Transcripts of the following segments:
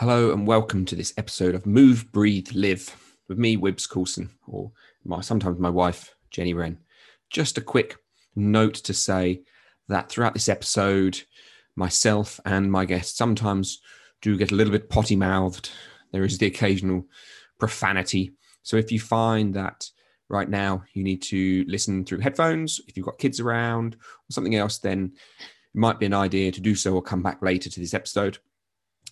Hello and welcome to this episode of Move, Breathe, Live with me, Wibbs Coulson, or my, sometimes my wife, Jenny Wren. Just a quick note to say that throughout this episode, myself and my guests sometimes do get a little bit potty mouthed. There is the occasional profanity. So if you find that right now you need to listen through headphones, if you've got kids around or something else, then it might be an idea to do so or come back later to this episode.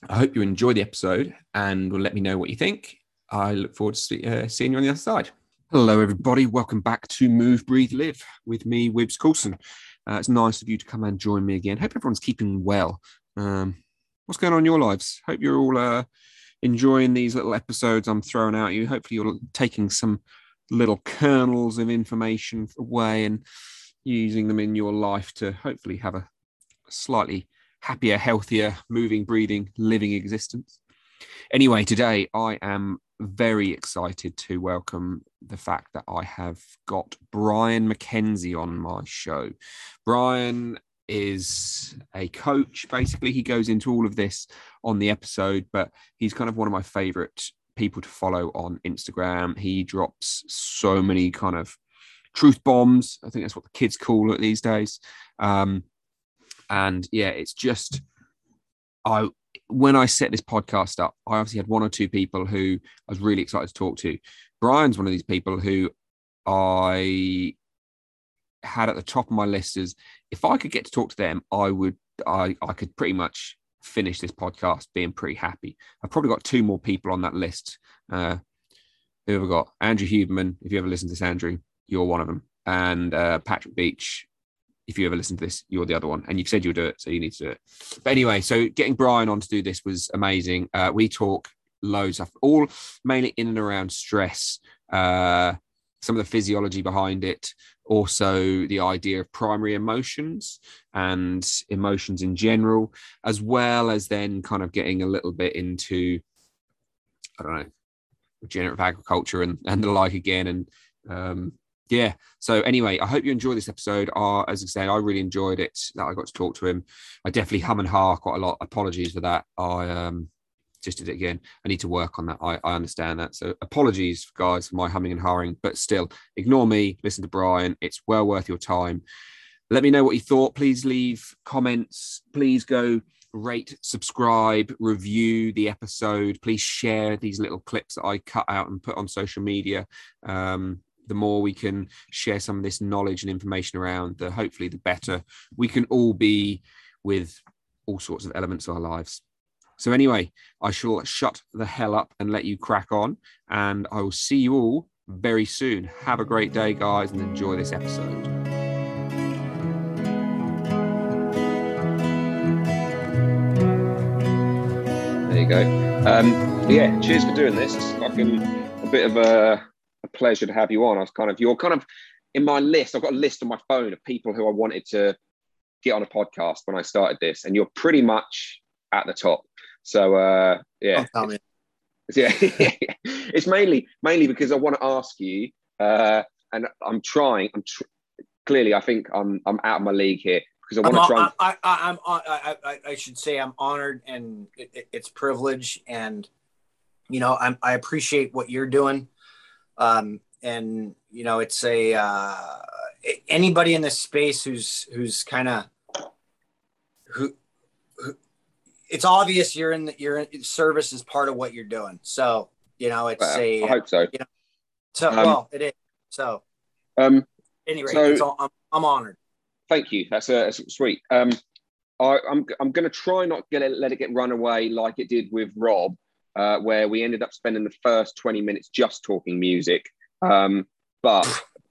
I hope you enjoy the episode and will let me know what you think. I look forward to see, uh, seeing you on the other side. Hello, everybody. Welcome back to Move, Breathe, Live with me, Wibbs Coulson. Uh, it's nice of you to come and join me again. Hope everyone's keeping well. Um, what's going on in your lives? Hope you're all uh, enjoying these little episodes I'm throwing out you. Hopefully, you're taking some little kernels of information away and using them in your life to hopefully have a slightly happier, healthier, moving, breathing, living existence. Anyway, today I am very excited to welcome the fact that I have got Brian McKenzie on my show. Brian is a coach. Basically, he goes into all of this on the episode, but he's kind of one of my favorite people to follow on Instagram. He drops so many kind of truth bombs. I think that's what the kids call it these days. Um, and yeah, it's just I when I set this podcast up, I obviously had one or two people who I was really excited to talk to. Brian's one of these people who I had at the top of my list as if I could get to talk to them, I would I I could pretty much finish this podcast being pretty happy. I've probably got two more people on that list. Uh, who have got? Andrew Huberman. If you ever listen to this, Andrew, you're one of them. And uh, Patrick Beach, if you ever listen to this, you're the other one. And you've said you'll do it, so you need to do it. But anyway, so getting Brian on to do this was amazing. Uh, we talk loads of all mainly in and around stress, uh, some of the physiology behind it, also the idea of primary emotions and emotions in general, as well as then kind of getting a little bit into, I don't know, regenerative agriculture and, and the like again. And um, yeah. So anyway, I hope you enjoy this episode. Uh, as I said, I really enjoyed it that I got to talk to him. I definitely hum and ha quite a lot. Apologies for that. I um, just did it again. I need to work on that. I, I understand that. So apologies, guys, for my humming and harring, but still, ignore me. Listen to Brian. It's well worth your time. Let me know what you thought. Please leave comments. Please go rate, subscribe, review the episode. Please share these little clips that I cut out and put on social media. Um, the more we can share some of this knowledge and information around, the hopefully the better we can all be with all sorts of elements of our lives. So anyway, I shall shut the hell up and let you crack on, and I will see you all very soon. Have a great day, guys, and enjoy this episode. There you go. Um, yeah, cheers for doing this. It's a bit of a a pleasure to have you on. I was kind of you're kind of in my list. I've got a list on my phone of people who I wanted to get on a podcast when I started this, and you're pretty much at the top. So uh, yeah, oh, yeah, it's mainly mainly because I want to ask you, uh, and I'm trying. I'm tr- clearly I think I'm I'm out of my league here because I want to try. And- I, I, I, I should say I'm honored and it, it's privilege and you know I'm, I appreciate what you're doing. Um, and you know, it's a uh, anybody in this space who's who's kind of who, who, it's obvious you're in the, your service is part of what you're doing. So you know, it's well, a I hope so. You know, so um, well, it is. So um, anyway, so, all, I'm, I'm honored. Thank you. That's, a, that's sweet. Um, I, am I'm, I'm going to try not get it, let it get run away like it did with Rob uh, where we ended up spending the first 20 minutes just talking music. Um, but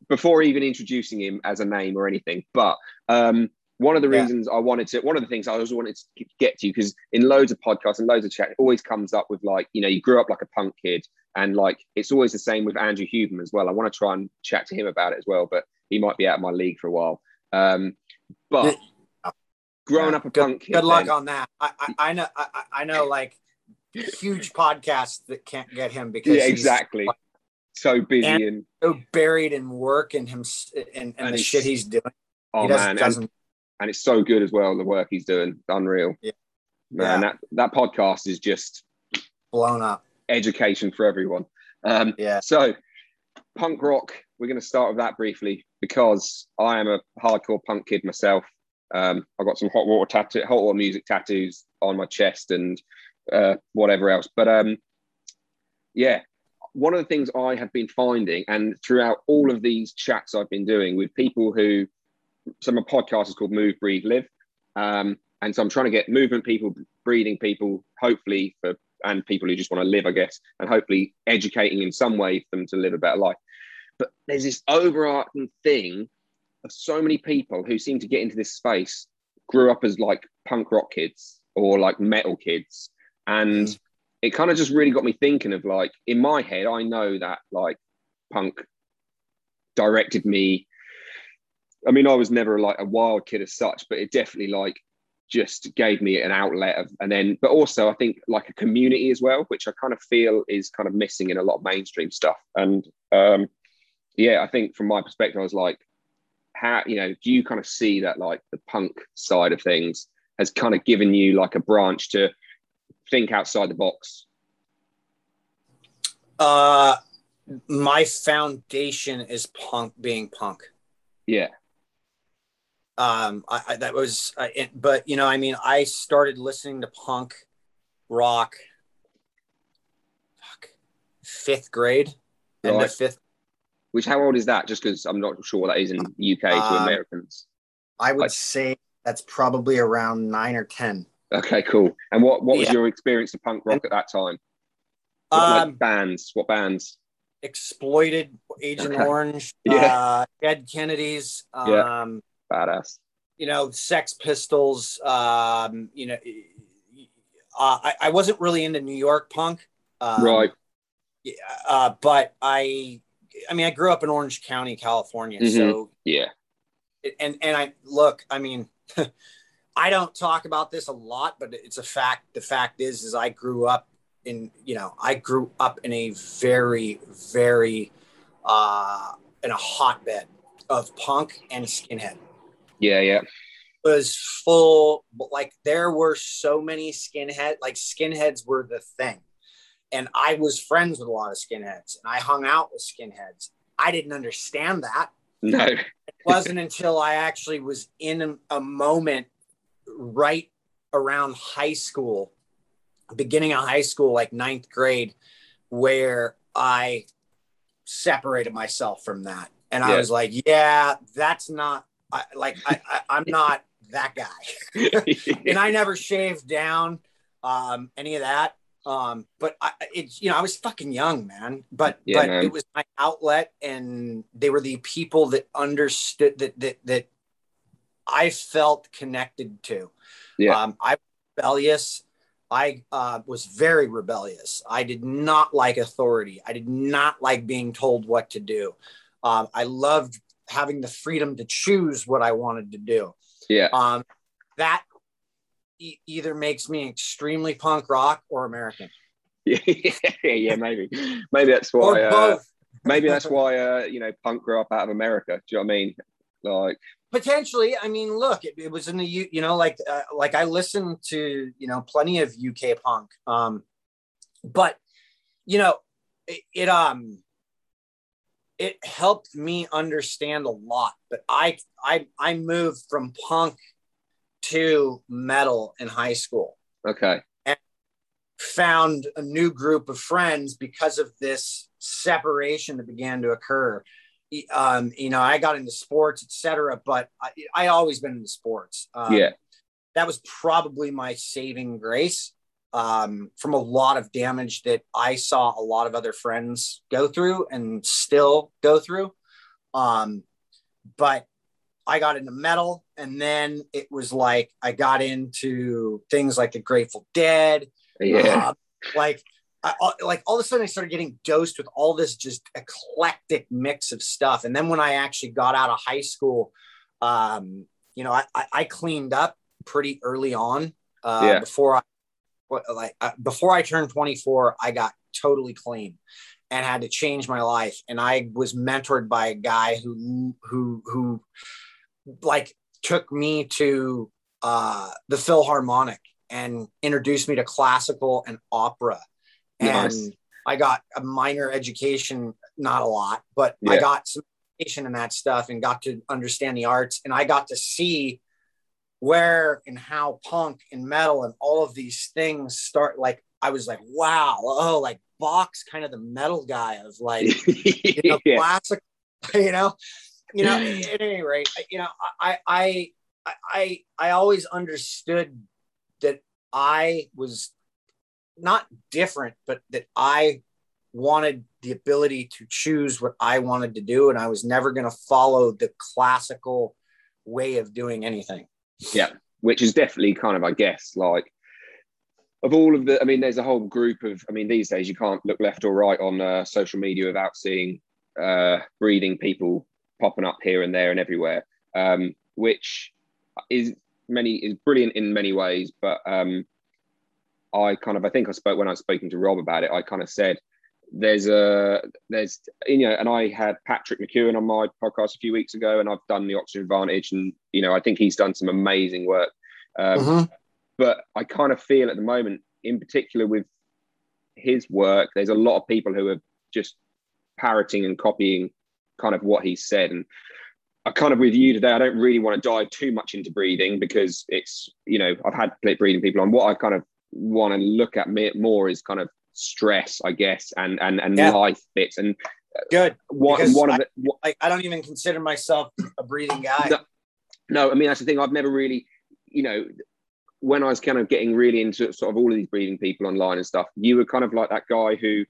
before even introducing him as a name or anything, but um, one of the yeah. reasons I wanted to, one of the things I always wanted to get to, because in loads of podcasts and loads of chat, it always comes up with like, you know, you grew up like a punk kid, and like it's always the same with Andrew Huberman as well. I want to try and chat to him about it as well, but he might be out of my league for a while. Um, but growing yeah, up a good, punk kid, good luck then, on that. I, I, I know, I, I know, like huge podcasts that can't get him because yeah, exactly. So busy and, and, so buried in work and him and, and, and the shit he's doing. Oh he man, doesn't, and, and, it's so good as well. The work he's doing, unreal. Yeah, man. Yeah. That that podcast is just blown up. Education for everyone. Um, Yeah. So, punk rock. We're going to start with that briefly because I am a hardcore punk kid myself. Um, I've got some hot water tattoo, hot water music tattoos on my chest and uh, whatever else. But um, yeah, one of the things I have been finding, and throughout all of these chats I've been doing with people who, so my podcast is called Move, Breathe, Live, um, and so I'm trying to get movement people, breathing people, hopefully for and people who just want to live, I guess, and hopefully educating in some way for them to live a better life. But there's this overarching thing of so many people who seem to get into this space grew up as like punk rock kids or like metal kids and Mhm. it kind of just really got me thinking of like in my head i know that like punk directed me i mean i was never like a wild kid as such but it definitely like just gave me an outlet of and then but also i think like a community as well which i kind of feel is kind of missing in a lot of mainstream stuff and um yeah i think from my perspective i was like how you know do you kind of see that like the punk side of things has kind of given you like a branch to think outside the box Uh, my foundation is punk being punk. yeah Um, I, I that was, I, it, but you know, I mean, I started listening to punk rock. Fuck, fifth grade, end Right. of fifth. which how old is that just because i'm not sure what that is in uk to Um, americans I would Like- say that's probably around nine or ten. Okay cool and what what was Yeah. your experience of punk rock at that time What, like, Um, bands what bands exploited Agent Okay. Orange, Yeah. uh, Dead Kennedys, um, Yeah. badass you know, Sex Pistols. Um, you know, uh, I, I wasn't really into New York punk, um, right yeah, Uh, but I, I mean, I grew up in Orange County, California, Mhm. so yeah and and I look, I mean, I don't talk about this a lot, but it's a fact. The fact is, is I grew up in, you know, I grew up in a very, very, uh, in a hotbed of punk and skinhead. yeah yeah It was full, but like there were so many skinhead, like skinheads were the thing, and I was friends with a lot of skinheads, and I hung out with skinheads. I didn't understand that no it wasn't until I actually was in a, a moment right around high school, beginning of high school, like ninth grade, where I separated myself from that. And I was like, yeah, that's not I, like I, I, I'm not that guy. and I never shaved down um, any of that. Um, but I, it's you know I was fucking young, man. But Yeah, but man. it was my outlet, and they were the people that understood that that that I felt connected to. Yeah. Um, I was rebellious. I uh, was very rebellious. I did not like authority. I did not like being told what to do. Um, I loved having the freedom to choose what I wanted to do yeah um, that e- either makes me extremely punk rock or American yeah yeah maybe maybe that's why uh, maybe that's why uh you know punk grew up out of america do you know what i mean like Potentially, I mean, look, it, it was in the U, you know, like uh, like I listened to you know plenty of UK punk, um, but you know, it, it um it helped me understand a lot. But I I I moved from punk to metal in high school. okay And found a new group of friends because of this separation that began to occur. Um, you know, I got into sports, etc., but I, I always been into sports. Um, yeah that was probably my saving grace um, from a lot of damage that I saw a lot of other friends go through and still go through. Um, but I got into metal, and then it was like I got into things like the Grateful Dead, yeah uh, like I, like all of a sudden I started getting dosed with all this just eclectic mix of stuff. And then when I actually got out of high school, um, you know, I, I, I cleaned up pretty early on. Uh, Yeah. Before I like uh, before I turned 24, I got totally clean and had to change my life. And I was mentored by a guy who who who like took me to uh, the Philharmonic and introduced me to classical and opera and Nice. I got a minor education, not a lot, but I got some education in that stuff and got to understand the arts, and I got to see where and how punk and metal and all of these things start. Like I was like, wow, oh, like Bach's kind of the metal guy of like you know, yeah. classic, you know, you know, at any rate, you know, I, I, I, I always understood that I was not different, but that I wanted the ability to choose what I wanted to do. And I was never going to follow the classical way of doing anything. Yeah. Which is definitely kind of, I guess, like of all of the. I mean, there's a whole group of. I mean, these days you can't look left or right on uh, social media without seeing uh, breeding people popping up here and there and everywhere, um, which is many is brilliant in many ways. But um, I kind of, I think I spoke when I was speaking to Rob about it. I kind of said there's a there's you know and i had patrick McKeown on my podcast a few weeks ago and i've done the oxygen advantage and you know i think he's done some amazing work um, but i kind of feel at the moment in particular with his work there's a lot of people who are just parroting and copying kind of what he said and I kind of with you today. I don't really want to dive too much into breathing because it's you know I've had breathing people on. What I kind of want to look at me- more is kind of stress, I guess, and and and Yeah. life bits. And Good. one Because one of the what- Like I don't even consider myself a breathing guy. No. no, I mean that's the thing. I've never really, you know, when I was kind of getting really into sort of all of these breathing people online and stuff, you were kind of like that guy who,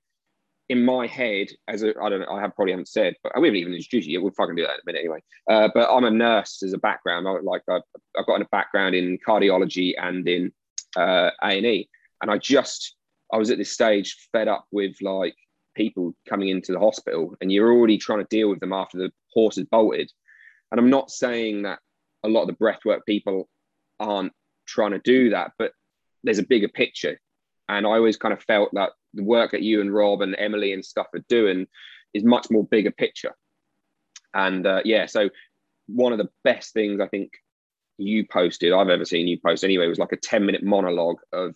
in my head, as a I don't know, I have probably haven't said, but we haven't even introduced you yet. We'll fucking do that in a minute anyway. Uh, but I'm a nurse as a background. I like I've, I've got a background in cardiology and in uh, A and E, and I just I was at this stage fed up with like people coming into the hospital, and you're already trying to deal with them after the horse has bolted. And I'm not saying that a lot of the breathwork people aren't trying to do that, but there's a bigger picture. And I always kind of felt that the work that you and Rob and Emily and stuff are doing is much more bigger picture. And uh, yeah, so one of the best things I think you posted, I've ever seen you post anyway, it was like a 10 minute monologue of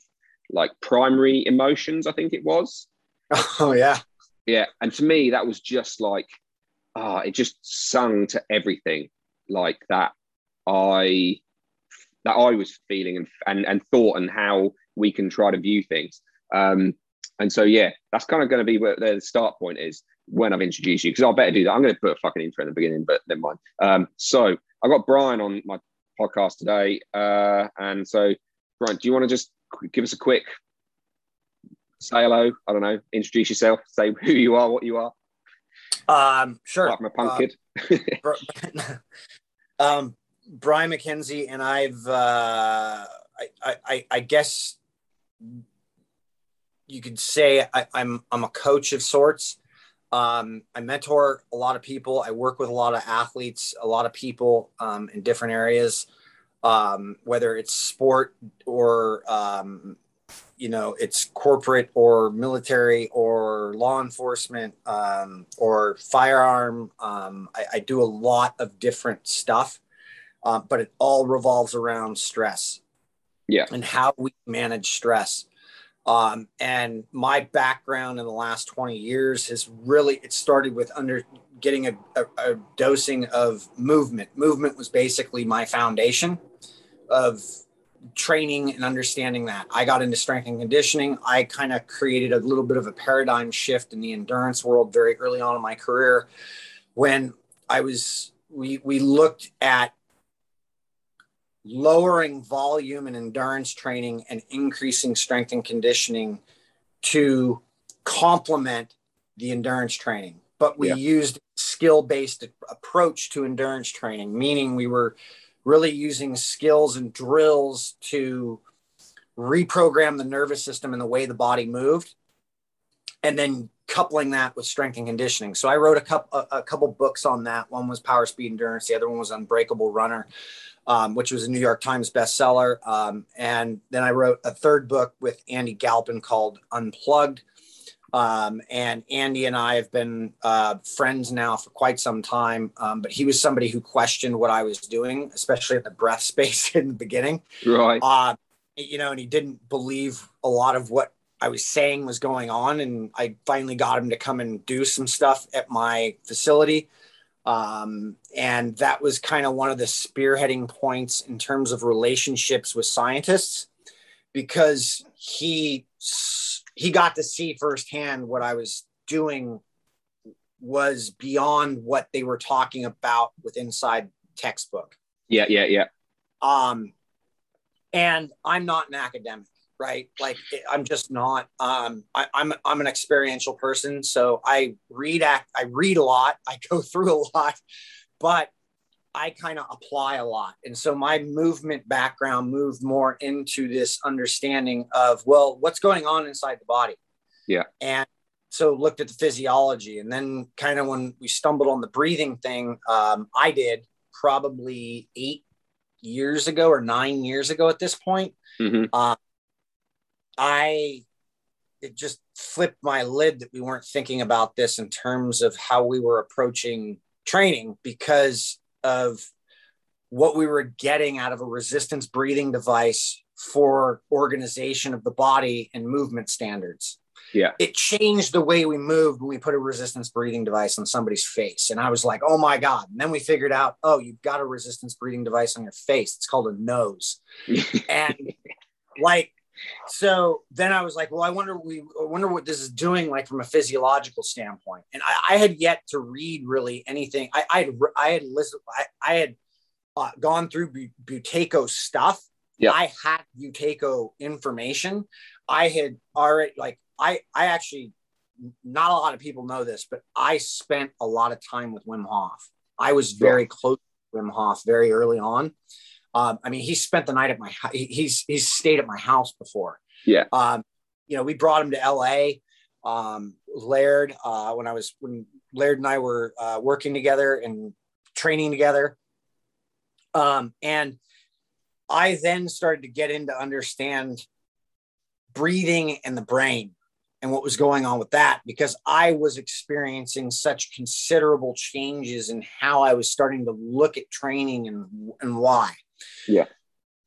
like primary emotions, I think it was. Oh yeah. Yeah. And to me, that was just like, ah, it just sung to everything like that I that I was feeling and, and and thought and how we can try to view things. Um, and so yeah, that's kind of going to be where the start point is when I've introduced you because I'll better do that. I'm going to put a fucking intro in the beginning, but never mind. Um, so I got Brian on my podcast today, uh, and so Brian, do you want to just give us a quick say hello? I don't know, introduce yourself, say who you are, what you are, Um, sure. apart from a punk Uh, kid. Br- um, Brian McKenzie and I've, uh, I, I, I guess you could say I, I'm, I'm a coach of sorts. Um, I mentor a lot of people. I work with a lot of athletes, a lot of people um, in different areas, um, whether it's sport or, um, you know, it's corporate or military or law enforcement um, or firearm. Um, I, I do a lot of different stuff, uh, but it all revolves around stress. Yeah. And how we manage stress. Um, and my background in the last 20 years has really, it started with under getting a, a, a dosing of movement. Movement was basically my foundation of training and understanding that. I got into strength and conditioning. I kind of created a little bit of a paradigm shift in the endurance world very early on in my career when I was we we looked at lowering volume and endurance training and increasing strength and conditioning to complement the endurance training. But we Yeah. used skill based approach to endurance training, meaning we were really using skills and drills to reprogram the nervous system and the way the body moved and then coupling that with strength and conditioning so i wrote a couple a, a couple books on that one was power speed endurance the other one was unbreakable runner um, which was a new york times bestseller um, and then i wrote a third book with andy galpin called unplugged um, and Andy and I have been uh, friends now for quite some time. Um, but he was somebody who questioned what I was doing, especially at the breath space in the beginning. right. Uh, you know, and he didn't believe a lot of what I was saying was going on, and I finally got him to come and do some stuff at my facility. Um, and that was kind of one of the spearheading points in terms of relationships with scientists because he he got to see firsthand what I was doing was beyond what they were talking about with inside textbook. Yeah, yeah, yeah. Um, and I'm not an academic, right? Like I'm just not. Um, I, I'm I'm an experiential person, so I read act. I read a lot. I go through a lot, but I kind of apply a lot. And so my movement background moved more into this understanding of, well, what's going on inside the body? Yeah. And so looked at the physiology. And then kind of when we stumbled on the breathing thing, um, I did probably eight years ago or nine years ago at this point. Mm-hmm. Uh, I it just flipped my lid that we weren't thinking about this in terms of how we were approaching training because of what we were getting out of a resistance breathing device for organization of the body and movement standards. Yeah. It changed the way we moved when we put a resistance breathing device on somebody's face. And I was like, oh my God. And then we figured out, oh, you've got a resistance breathing device on your face. It's called a nose. and like, so then I was like, well, I wonder we I wonder what this is doing like from a physiological standpoint. And I, I had yet to read really anything. I, I had I had listened, I, I had uh, gone through Buteyko stuff. Yeah. I had Buteyko information. I had already like I I actually not a lot of people know this, but I spent a lot of time with Wim Hof. I was very close to Wim Hof very early on. Um, I mean, he spent the night at my he's he's stayed at my house before. Yeah. Um, you know, we brought him to L.A. Um, Laird uh, when I was when Laird and I were uh, working together and training together. Um, and I then started to get into understand breathing and the brain and what was going on with that because I was experiencing such considerable changes in how I was starting to look at training and and why. Yeah.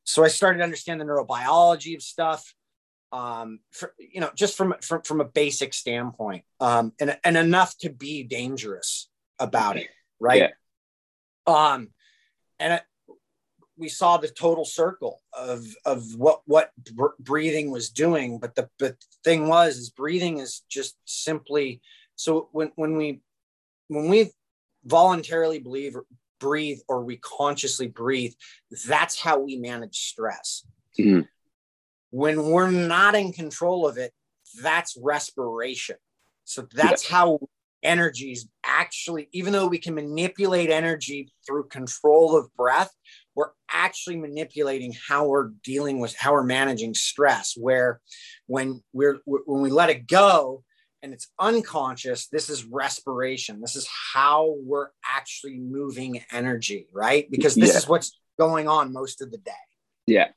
So I started to understand the neurobiology of stuff, um, for, you know, just from, from, from a basic standpoint, um, and, and enough to be dangerous about it. Right. Yeah. Um, and it, we saw the total circle of, of what, what br- breathing was doing. But the, but the thing was, is breathing is just simply, so when, when we, when we voluntarily believe breathe or we consciously breathe, that's how we manage stress. Mm-hmm. When we're not in control of it, that's respiration. So that's yeah. how is actually, even though we can manipulate energy through control of breath, we're actually manipulating how we're dealing with how we're managing stress. Where when we're when we let it go, and it's unconscious, this is respiration. This is how we're actually moving energy, right? Because this yeah. is what's going on most of the day. Yeah.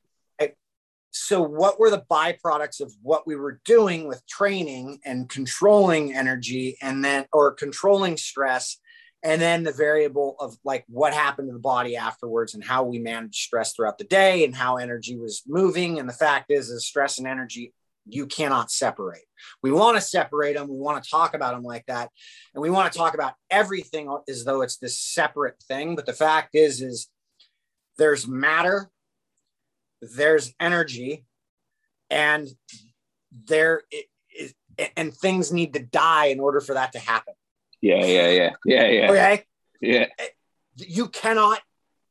So, what were the byproducts of what we were doing with training and controlling energy and then, or controlling stress? And then the variable of like what happened to the body afterwards and how we managed stress throughout the day and how energy was moving. And the fact is, is stress and energy you cannot separate. We want to separate them. We want to talk about them like that. And we want to talk about everything as though it's this separate thing. But the fact is, is there's matter, there's energy, and there is, and things need to die in order for that to happen. Yeah, yeah, yeah, yeah, yeah. Okay. Yeah. You cannot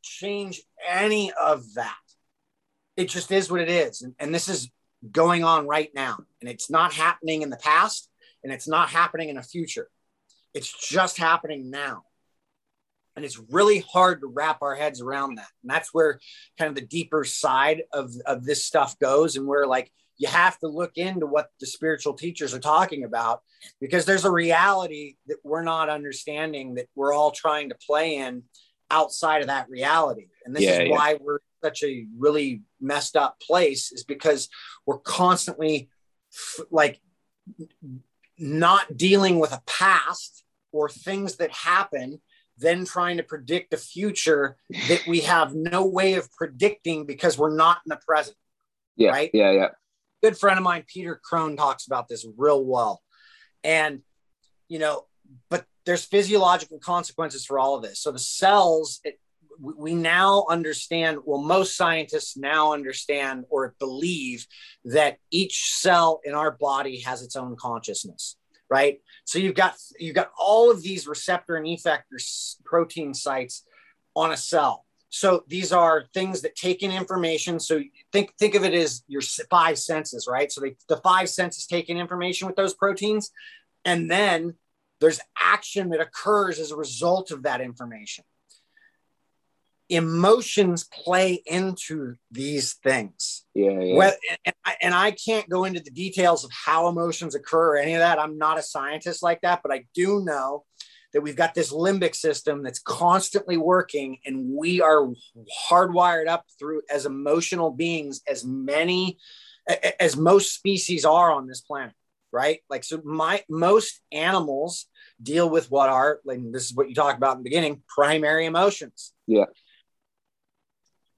change any of that. It just is what it is. And, and this is going on right now. And it's not happening in the past and it's not happening in the future. It's just happening now. And it's really hard to wrap our heads around that. And that's where kind of the deeper side of, of this stuff goes. And where like you have to look into what the spiritual teachers are talking about because there's a reality that we're not understanding that we're all trying to play in outside of that reality. And this yeah, is yeah. why we're such a really messed up place is because we're constantly f- like not dealing with a past or things that happen then trying to predict the future that we have no way of predicting because we're not in the present yeah right yeah yeah good friend of mine, Peter Crone, talks about this real well. And, you know, but there's physiological consequences for all of this. So the cells, it, we now understand, well, most scientists now understand or believe that each cell in our body has its own consciousness, right? So you've got you've got all of these receptor and effector protein sites on a cell. So these are things that take in information. So think think of it as your five senses, right? So they, the five senses take in information with those proteins, and then there's action that occurs as a result of that information emotions play into these things. Yeah. yeah. Well, and, I, and I can't go into the details of how emotions occur or any of that. I'm not a scientist like that, but I do know that we've got this limbic system that's constantly working and we are hardwired up through as emotional beings as many as most species are on this planet right like so my most animals deal with what are like this is what you talked about in the beginning primary emotions yeah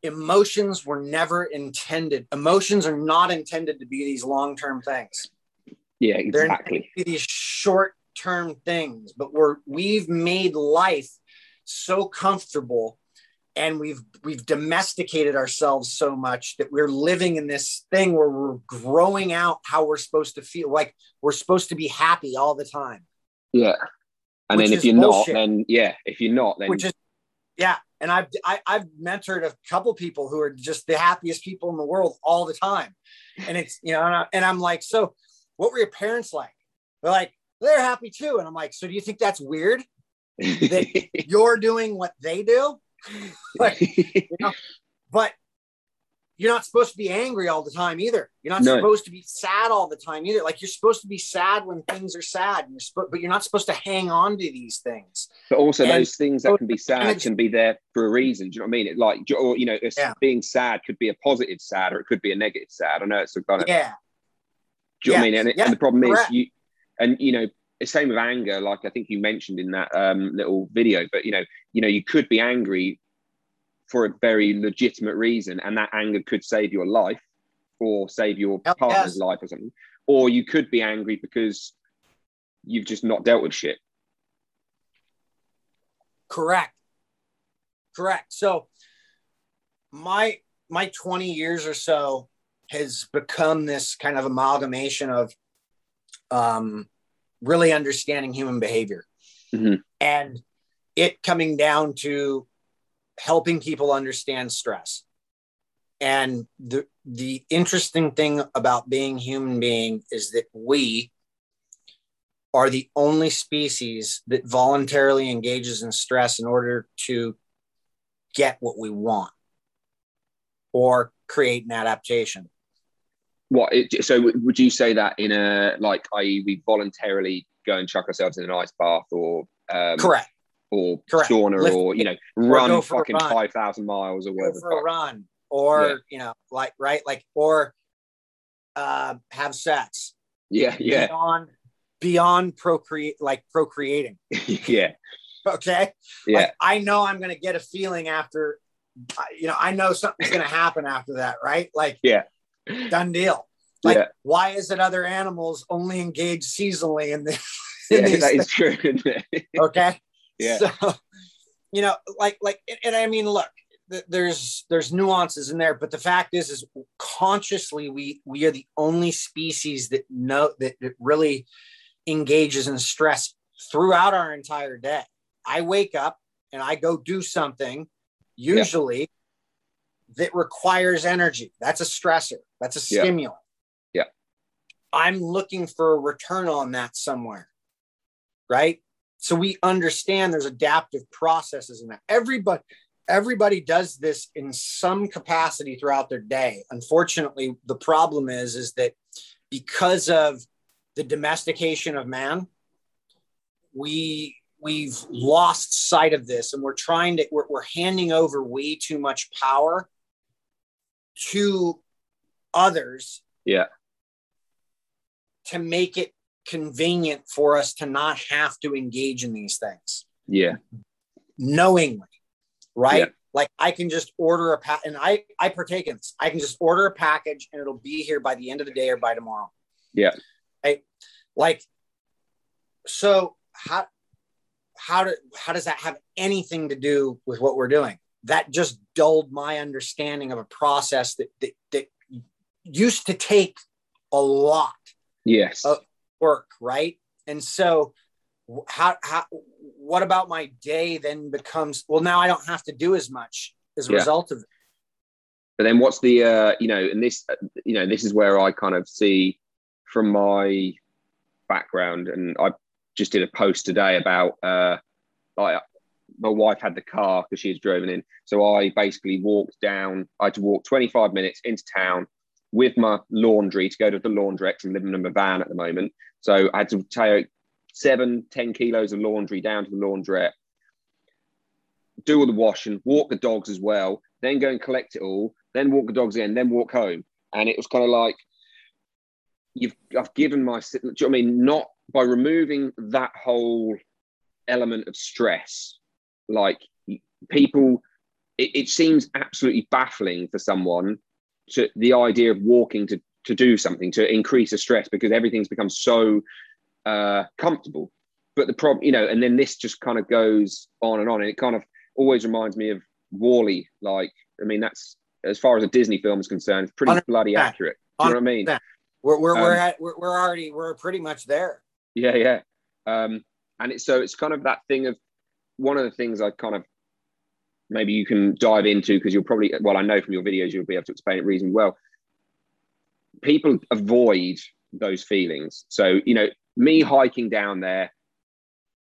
emotions were never intended. Emotions are not intended to be these long term things. Yeah, exactly. They're these short term things, but we're we've made life so comfortable and we've we've domesticated ourselves so much that we're living in this thing where we're growing out how we're supposed to feel like we're supposed to be happy all the time yeah and then if you're bullshit. not then yeah if you're not then which is yeah and I've I, have i have mentored a couple people who are just the happiest people in the world all the time, and it's you know, and, I, and I'm like, so what were your parents like? They're like, they're happy too, and I'm like, so do you think that's weird that you're doing what they do? like, you know, but you're not supposed to be angry all the time either. You're not no. supposed to be sad all the time either. Like you're supposed to be sad when things are sad, you're sp- but you're not supposed to hang on to these things. But also, and those things that can be sad can be there for a reason. Do you know what I mean? It like, or you know, yeah. being sad could be a positive sad, or it could be a negative sad. I know it's a kind of yeah. Do you yes. know what I mean? And, yeah. and the problem Correct. is you, and you know, the same with anger. Like I think you mentioned in that um, little video, but you know, you know, you could be angry for a very legitimate reason, and that anger could save your life or save your partner's yes. life or something. Or you could be angry because you've just not dealt with shit. Correct. Correct. So my my 20 years or so has become this kind of amalgamation of um, really understanding human behavior mm-hmm. and it coming down to helping people understand stress. And the the interesting thing about being human being is that we are the only species that voluntarily engages in stress in order to get what we want or create an adaptation. What so would you say that in a like i.e. we voluntarily go and chuck ourselves in an ice bath or um, correct or Correct. sauna Lift, or you know run fucking run. five thousand miles or whatever. Go for a run or yeah. you know like right like or uh, have sex. Yeah, yeah. Beyond beyond procreate like procreating. yeah. Okay. Yeah. Like, I know I'm going to get a feeling after. You know, I know something's going to happen after that, right? Like, yeah, done deal. Like, yeah. why is it other animals only engage seasonally in this? Yeah, that is true. okay. Yeah. So, you know, like, like, and I mean, look, there's there's nuances in there but the fact is is consciously we we are the only species that know that, that really engages in stress throughout our entire day i wake up and i go do something usually yeah. that requires energy that's a stressor that's a stimulant yeah. yeah i'm looking for a return on that somewhere right so we understand there's adaptive processes in that. Everybody everybody does this in some capacity throughout their day. Unfortunately the problem is is that because of the domestication of man we we've lost sight of this and we're trying to we're, we're handing over way too much power to others yeah. to make it convenient for us to not have to engage in these things. Yeah. Knowingly, right? Yeah. like I can just order a pack, and I I partake in this. I can just order a package, and it'll be here by the end of the day or by tomorrow. Yeah. Right. Like, so how how do how does that have anything to do with what we're doing? That just dulled my understanding of a process that that, that used to take a lot Yes. of work, right? And so how how what about my day then becomes well now I don't have to do as much as a Yeah. result of it. but then what's the uh you know and this uh, you know this is where i kind of see from my background and i just did a post today about uh like my wife had the car because she was driven in so i basically walked down i had to walk 25 minutes into town with my laundry to go to the laundrette i'm living in a van at the moment so i had to take seven ten kilos of laundry down to the laundrette do all the washing walk the dogs as well then go and collect it all then walk the dogs in, then walk home. And it was kind of like you've I've given my do you know I mean? Not by removing that whole element of stress, like people it, it seems absolutely baffling for someone to the idea of walking to to do something to increase the stress because everything's become so uh comfortable. But the problem, you know, and then this just kind of goes on and on. And it kind of always reminds me of WALL-E. Like, I mean, that's as far as a Disney film is concerned, it's pretty 100%. bloody accurate. Do you know what I mean? 100%. We're we're, we're Um, at we're, we're already we're pretty much there. Yeah, yeah. Um, and it's so it's kind of that thing of one of the things I kind of maybe you can dive into because you'll probably well, I know from your videos you'll be able to explain it reasonably well. People avoid those feelings. So, you know, me hiking down there,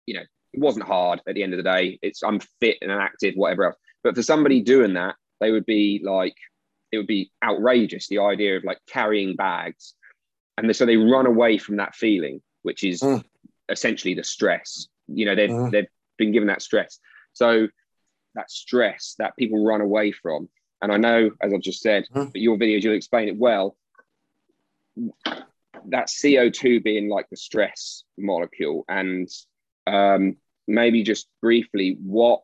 you know, it wasn't hard at the end of the day. It's I'm fit and active, whatever else. But for somebody doing that, they would be like, it would be outrageous, the idea of like carrying bags. And so they run away from that feeling, which is Mm. essentially the stress. You know, they've Mm. they've been given that stress. So that stress that people run away from. And I know, as I've just said, Mm. but your videos, you'll explain it well. That CO2 being like the stress molecule, and um, maybe just briefly what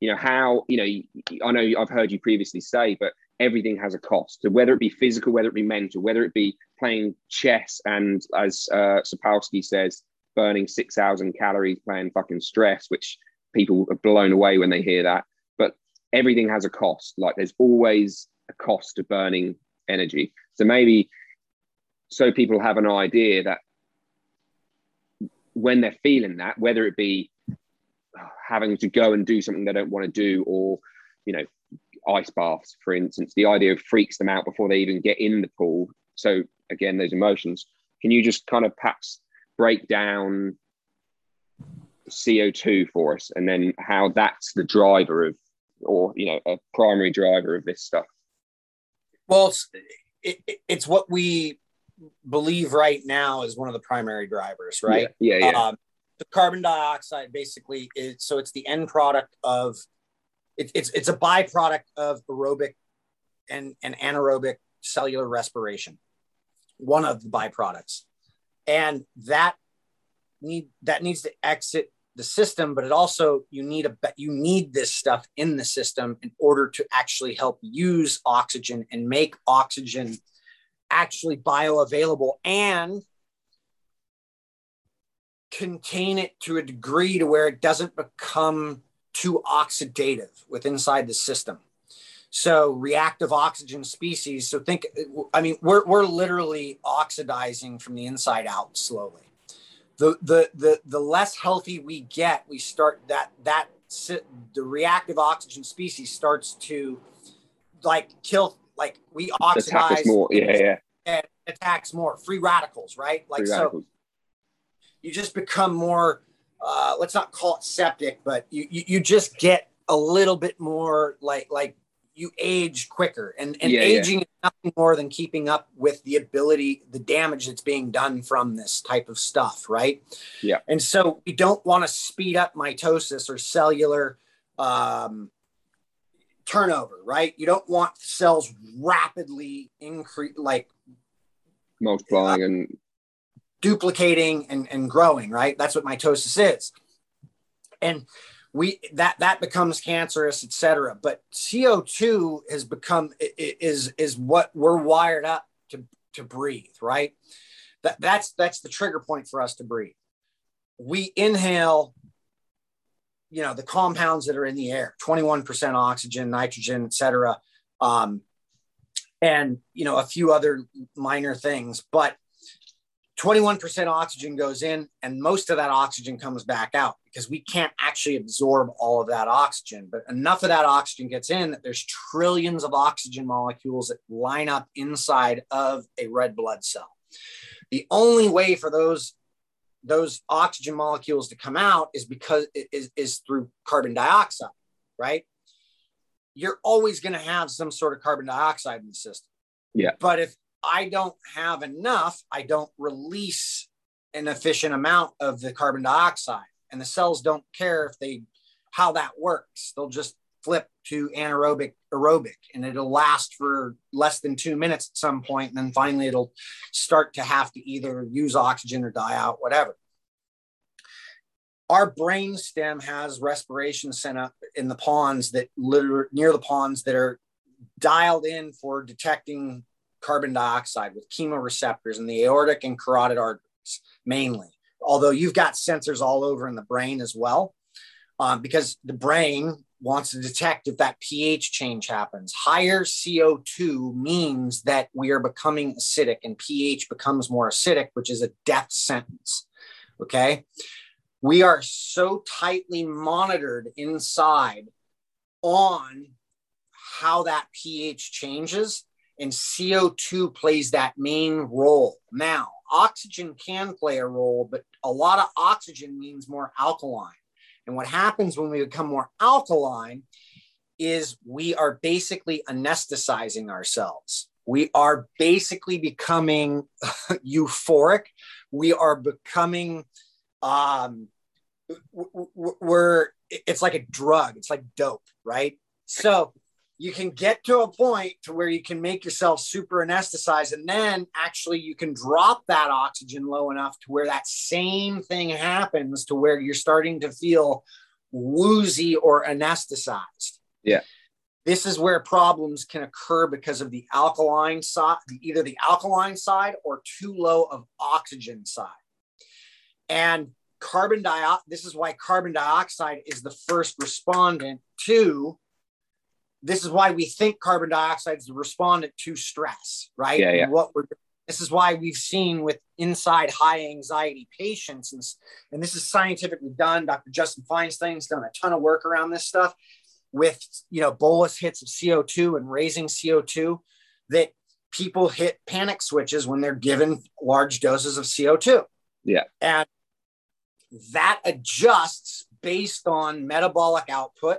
you know how you know I know I've heard you previously say, but everything has a cost. So whether it be physical, whether it be mental, whether it be playing chess, and as uh, Sapolsky says, burning six thousand calories playing fucking stress, which people are blown away when they hear that. But everything has a cost. Like there's always a cost to burning energy. So maybe so people have an idea that when they're feeling that, whether it be having to go and do something they don't want to do, or you know, ice baths, for instance, the idea of freaks them out before they even get in the pool. So again, those emotions. Can you just kind of perhaps break down CO2 for us, and then how that's the driver of, or you know, a primary driver of this stuff? Well, it's it, it- it's what we believe right now is one of the primary drivers, right? Yeah, yeah. yeah. Um, the carbon dioxide basically is so it's the end product of it, it's it's a byproduct of aerobic and, and anaerobic cellular respiration, one of the byproducts, and that need that needs to exit the system, but it also you need a you need this stuff in the system in order to actually help use oxygen and make oxygen actually bioavailable and contain it to a degree to where it doesn't become too oxidative with inside the system. So reactive oxygen species. So think, I mean, we're, we're literally oxidizing from the inside out slowly. The, the, the, the less healthy we get, we start that, that the reactive oxygen species starts to like kill, like we oxidize more. Yeah, yeah. and attacks more free radicals, right? Like Free so radicals. you just become more uh, let's not call it septic but you, you you just get a little bit more like like you age quicker and and Yeah, yeah. aging is nothing more than keeping up with the ability the damage that's being done from this type of stuff right Yeah. and so we don't want to speed up mitosis or cellular um, turnover right you don't want cells rapidly increase like multiplying and duplicating and, and growing, right? That's what mitosis is. And we that that becomes cancerous, etc. But CO2 has become is is what we're wired up to to breathe, right? That that's that's the trigger point for us to breathe. We inhale you know the compounds that are in the air 21% oxygen nitrogen etc um, and you know a few other minor things but 21% oxygen goes in and most of that oxygen comes back out because we can't actually absorb all of that oxygen. But enough of that oxygen gets in that there's trillions of oxygen molecules that line up inside of a red blood cell. The only way for those those oxygen molecules to come out is because is, is through carbon dioxide right? You're always going to have some sort of carbon dioxide in the system. Yeah. But if I don't have enough, I don't release an efficient amount of the carbon dioxide. And the cells don't care if they how that works. They'll just flip to anaerobic aerobic and it'll last for less than two minutes at some point and then finally it'll start to have to either use oxygen or die out whatever our brain stem has respiration center in the pons that literally near the pons that are dialed in for detecting carbon dioxide with chemoreceptors in the aortic and carotid arteries mainly. Although you've got sensors all over in the brain as well, um, because the brain wants to detect if that pH change happens. Higher CO2 means that we are becoming acidic and pH becomes more acidic, which is a death sentence. Okay. We are so tightly monitored inside on how that pH changes and CO2 plays that main role. Now, oxygen can play a role, but a lot of oxygen means more alkaline. And what happens when we become more alkaline is we are basically anesthetizing ourselves. We are basically becoming euphoric. We are becoming, um, we're, it's like a drug, it's like dope, right? So you can get to a point to where you can make yourself super anesthetized and then actually you can drop that oxygen low enough to where that same thing happens to where you're starting to feel woozy or anesthetized. Yeah. This is where problems can occur because of the alkaline side either the alkaline side or too low of oxygen side. And carbon dioxide this is why carbon dioxide is the first respondent to this is why we think carbon dioxide is the respondent to stress, right? Yeah, yeah. what we're this is why we've seen with inside high anxiety patients, and, and this is scientifically done. Dr. Justin Feinstein's done a ton of work around this stuff with you know bolus hits of CO2 and raising CO2 that people hit panic switches when they're given large doses of CO2. Yeah. And that adjusts based on metabolic output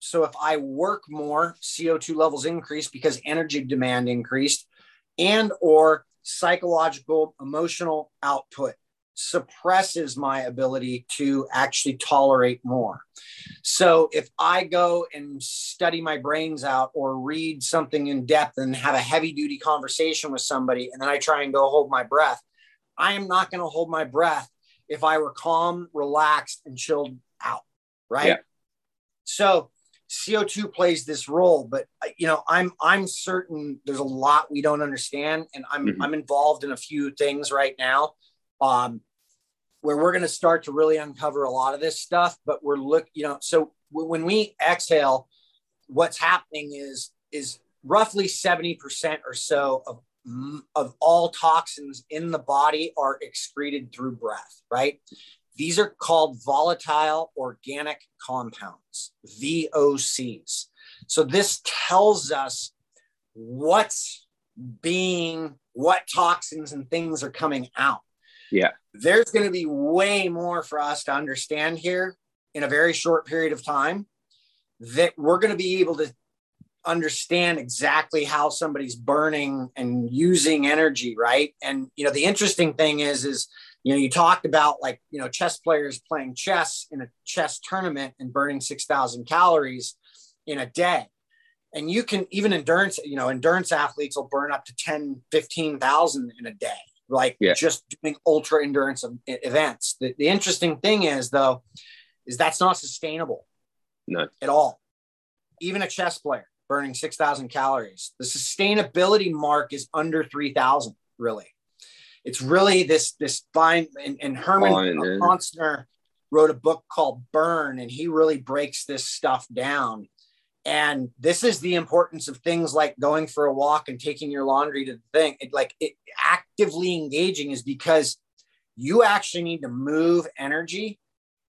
so if I work more, CO2 levels increase because energy demand increased and or psychological emotional output suppresses my ability to actually tolerate more. So if I go and study my brains out or read something in depth and have a heavy duty conversation with somebody and then I try and go hold my breath, I am not going to hold my breath if I were calm, relaxed and chilled out, right? Yeah. So CO2 plays this role, but uh, you know, I'm I'm certain there's a lot we don't understand, and I'm mm-hmm. I'm involved in a few things right now, um, where we're going to start to really uncover a lot of this stuff. But we're look, you know, so when we exhale, what's happening is is roughly seventy percent or so of of all toxins in the body are excreted through breath, right? These are called volatile organic compounds, VOCs. So this tells us what's being, what toxins and things are coming out. Yeah. There's going to be way more for us to understand here in a very short period of time that we're going to be able to understand exactly how somebody's burning and using energy right and you know the interesting thing is is you know, you talked about like, you know, chess players playing chess in a chess tournament and burning 6,000 calories in a day. And you can even endurance, you know, endurance athletes will burn up to 10, 15,000 in a day, like yeah. just doing ultra endurance events. The, the interesting thing is, though, is that's not sustainable No. at all. Even a chess player burning 6,000 calories, the sustainability mark is under 3,000, really. It's really this, this fine, and, and Herman Fine. Wrote a book called Burn, and he really breaks this stuff down. And this is the importance of things like going for a walk and taking your laundry to the thing. It, like it, actively engaging is because you actually need to move energy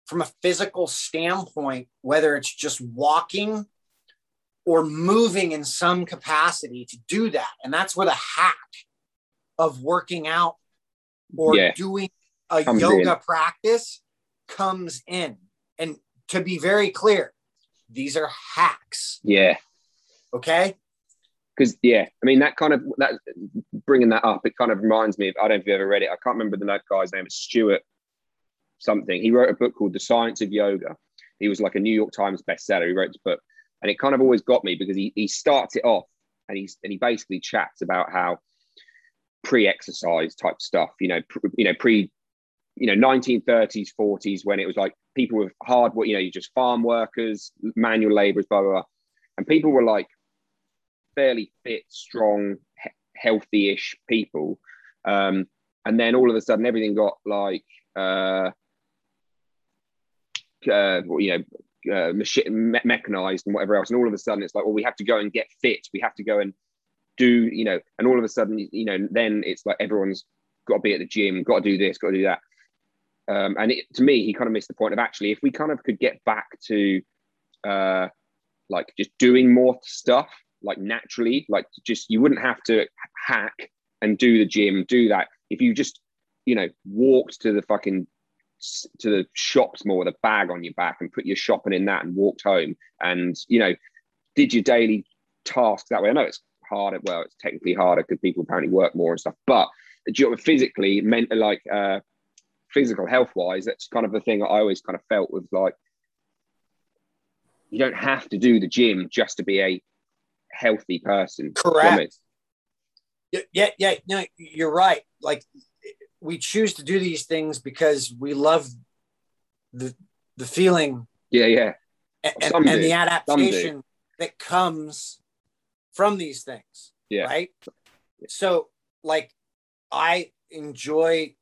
from a physical standpoint, whether it's just walking or moving in some capacity to do that. And that's where the hack of working out or Yeah. doing a Comes yoga in. practice comes in. And to be very clear, these are hacks. Yeah. Okay. because yeah, I mean that kind of that bringing that up, it kind of reminds me of I don't know if you ever read it. I can't remember the guy's name. It's Stuart something. He wrote a book called The Science of Yoga. He was like a New York Times bestseller. He wrote this book, and it kind of always got me because he he starts it off and he's and he basically chats about how pre-exercise type stuff. You know, pr- you know pre. You know, 1930s, 40s, when it was like people with hard work, you know, you just farm workers, manual laborers, blah, blah, blah. And people were like, fairly fit, strong, he- healthy-ish people. Um, and then all of a sudden, everything got like, uh, uh, you know, uh, mechanized and whatever else. And all of a sudden, it's like, well, we have to go and get fit. We have to go and do, you know. And all of a sudden, you know, then it's like everyone's got to be at the gym, got to do this, got to do that. Um, and it, to me, he kind of missed the point of actually, if we kind of could get back to uh, like just doing more stuff like naturally like just you wouldn't have to hack and do the gym do that if you just you know walked to the fucking to the shops more with a bag on your back and put your shopping in that and walked home and you know did your daily tasks that way i know it's harder well it's technically harder because people apparently work more and stuff but you know, physically meant like uh physical health wise that's kind of the thing i always kind of felt was like you don't have to do the gym just to be a healthy person. Correct. Yeah, yeah. No, you're right. Like we choose to do these things because we love the the feeling Yeah, yeah, and, and the adaptation that comes from these things. Yeah. Right. So, like, I enjoy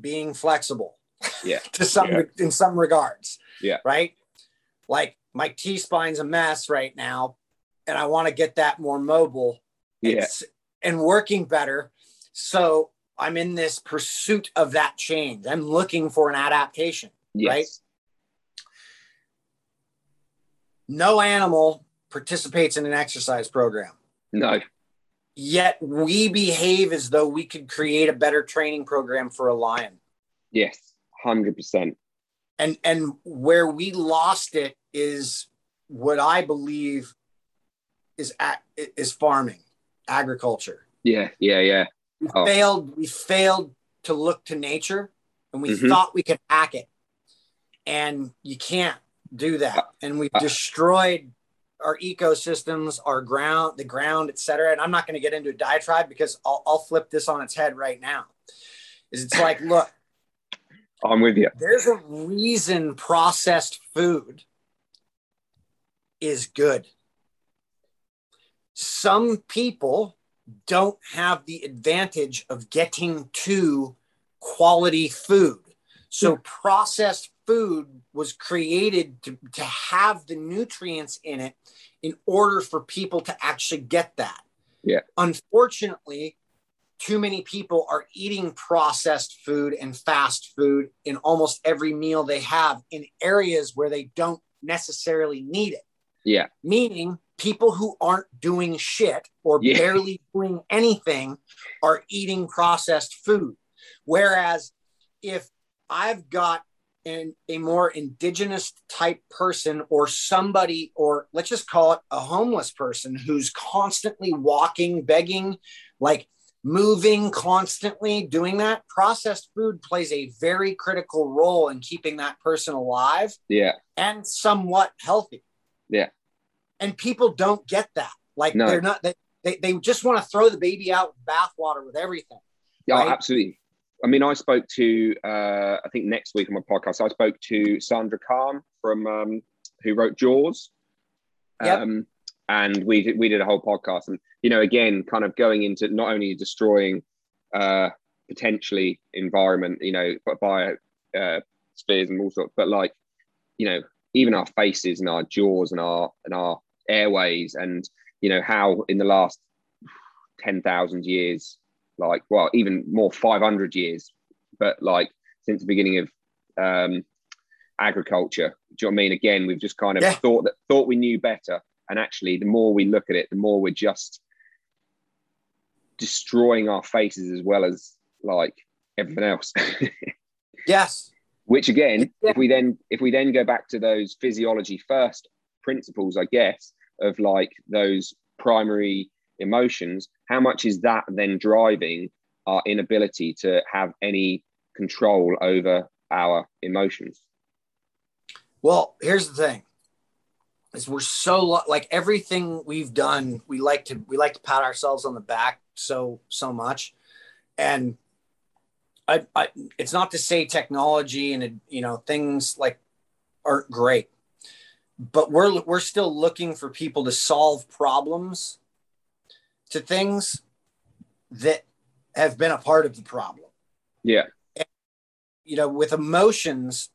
being flexible. Yeah. to some Yeah. in some regards. Yeah. Right. Like my T spine's a mess right now, and I want to get that more mobile. and yeah, and working better. So I'm in this pursuit of that change. I'm looking for an adaptation. yes, right? No animal participates in an exercise program. no, Yet we behave as though we could create a better training program for a lion. yes, hundred percent. And and where we lost it is what I believe is at, is farming, agriculture. Yeah, yeah, yeah, We Oh. failed. We failed to look to nature, and we Mhm. thought we could hack it, and you can't do that. And we've uh, destroyed our ecosystems, our ground, the ground, et cetera. And I'm not going to get into a diatribe because I'll, I'll flip this on its head right now. Is it's like, look, I'm with you. there's a reason processed food is good. Some people don't have the advantage of getting to quality food. So, processed food was created to, to have the nutrients in it in order for people to actually get that. Yeah. Unfortunately, too many people are eating processed food and fast food in almost every meal they have in areas where they don't necessarily need it. Yeah. Meaning people who aren't doing shit or Yeah. barely doing anything are eating processed food. Whereas if I've got an, a more indigenous type person or somebody, or let's just call it a homeless person who's constantly walking, begging, like moving constantly, doing that, processed food plays a very critical role in keeping that person alive Yeah, and somewhat healthy. Yeah. And people don't get that. Like No. they're not they, they, they just want to throw the baby out with bathwater with everything. yeah, Right. absolutely. I mean, I spoke to, uh, I think next week on my podcast, I spoke to Sandra Kahn from, um, who wrote Jaws. Yep. Um, and we did, we did a whole podcast and, you know, again, kind of going into not only destroying uh, potentially environment, you know, but by uh, spheres and all sorts, but like, you know, even our faces and our jaws and our, and our airways and, you know, how in the last 10,000 years, like, well, even more 500 years, but like since the beginning of um, agriculture. Do you know what I mean? Again, we've just kind of Yeah. thought that thought we knew better, and actually, the more we look at it, the more we're just destroying our faces as well as like everything else. Yes. Which again, Yeah. if we then if we then go back to those physiology first principles, I guess, of like those primary emotions, how much is that then driving our inability to have any control over our emotions? Well, here's the thing: is we're so lo- like everything we've done, we like to we like to pat ourselves on the back so so much, and I, I it's not to say technology and you know things like aren't great, but we're we're still looking for people to solve problems to things that have been a part of the problem. Yeah, you know with emotions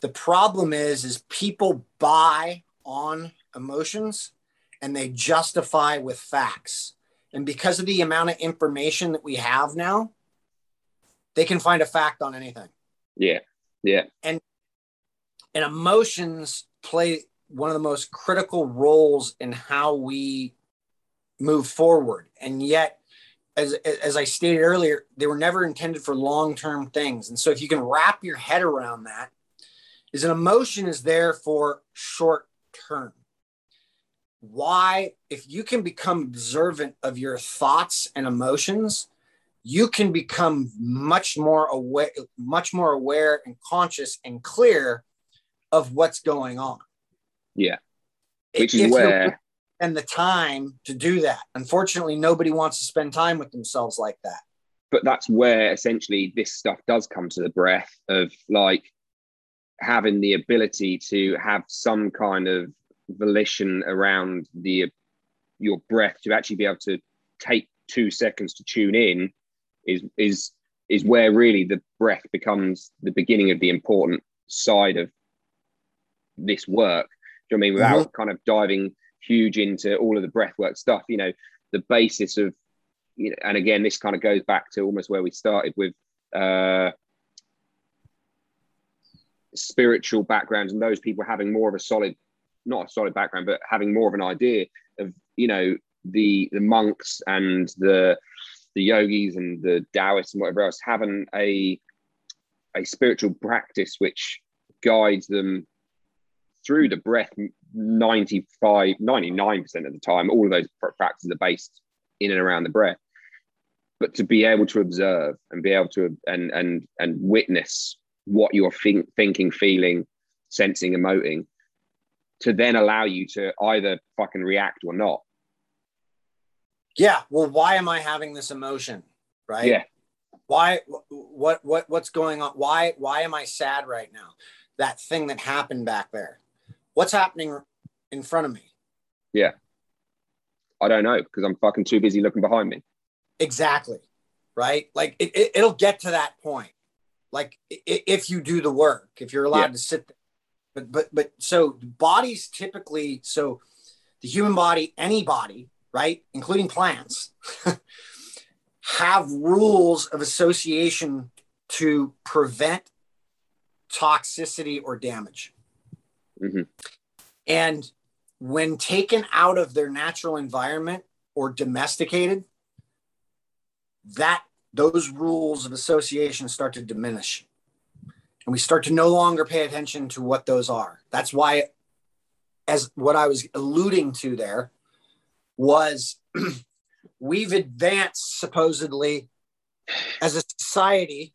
the problem is is people buy on emotions and they justify with facts. And because of the amount of information that we have now they can find a fact on anything. Yeah, yeah, and emotions play one of the most critical roles in how we move forward. And yet as, as i stated earlier they were never intended for long-term things. And so if you can wrap your head around that is an emotion is there for short term why if you can become observant of your thoughts and emotions you can become much more aware much more aware and conscious and clear of what's going on. Yeah. Which is if where and the time to do that unfortunately nobody wants to spend time with themselves like that but that's where essentially this stuff does come to the breath of like having the ability to have some kind of volition around the your breath to actually be able to take two seconds to tune in is is is where really the breath becomes the beginning of the important side of this work. Do you know what I mean? Without mm-hmm. kind of diving huge into all of the breathwork stuff, you know, the basis of you know, and again, this kind of goes back to almost where we started with uh, spiritual backgrounds and those people having more of a solid, not a solid background, but having more of an idea of, you know, the the monks and the the yogis and the Taoists and whatever else having a a spiritual practice which guides them through the breath 95 99% of the time all of those pr- practices are based in and around the breath. But to be able to observe and be able to and and and witness what you're think, thinking feeling sensing emoting to then allow you to either fucking react or not. Yeah well why am i having this emotion right? Yeah. Why what what what's going on? Why why am i sad right now? That thing that happened back there what's happening in front of me? Yeah. i don't know because i'm fucking too busy looking behind me. Exactly right? Like it, it, it'll get to that point. Like if you do the work if you're allowed Yeah. to sit there. But but but so bodies typically so the human body any body right including plants have rules of association to prevent toxicity or damage Mhm. and when taken out of their natural environment or domesticated that those rules of association start to diminish and we start to no longer pay attention to what those are that's why as what i was alluding to there was we've advanced supposedly as a society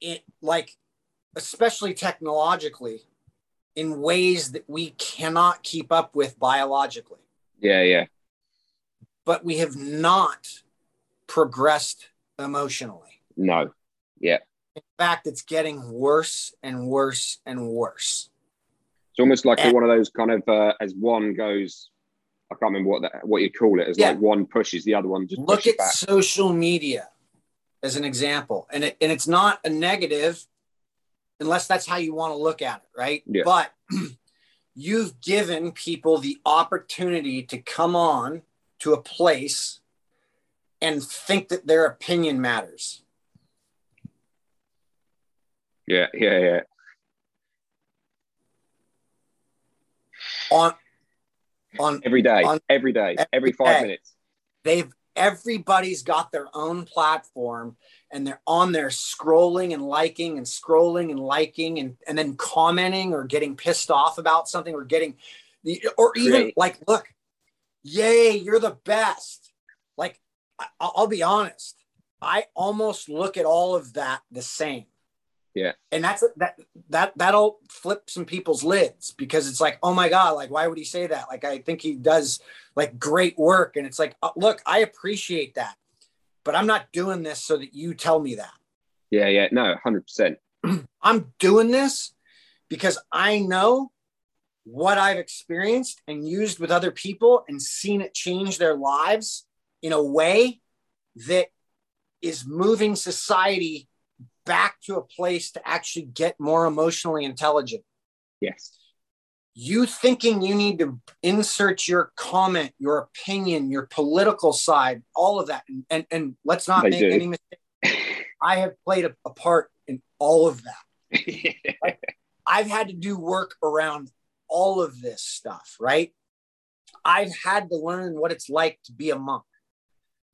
it like especially technologically in ways that we cannot keep up with biologically yeah yeah but we have not progressed emotionally. No. Yeah. In fact, it's getting worse and worse and worse. It's almost like And- one of those kind of uh, as one goes. I can't remember what that, what you call it. As Yeah. like one pushes, the other one just Look at back. social media as an example, and it, and it's not a negative, unless that's how you want to look at it, right? Yeah. But you've given people the opportunity to come on to a place and think that their opinion matters. Yeah, yeah, yeah. On on Every day, On- every day, every every five day. minutes. they've everybody's got their own platform and they're on there scrolling and liking and scrolling and liking and, and then commenting or getting pissed off about something or getting the or even Great. like look yay you're the best. Like I, i'll be honest. I almost look at all of that the same. Yeah. and that's that that that'll flip some people's lids because it's like oh my god like why would he say that? Like i think he does like great work. And it's like uh, look i appreciate that but i'm not doing this so that you tell me that Yeah, yeah. No, hundred percent. i'm doing this because i know what i've experienced and used with other people and seen it change their lives in a way that is moving society back to a place to actually get more emotionally intelligent Yes. You thinking you need to insert your comment, your opinion, your political side, all of that. And, and, and let's not They make do. any mistake. I have played a, a part in all of that. I've had to do work around all of this stuff, right? I've had to learn what it's like to be a monk.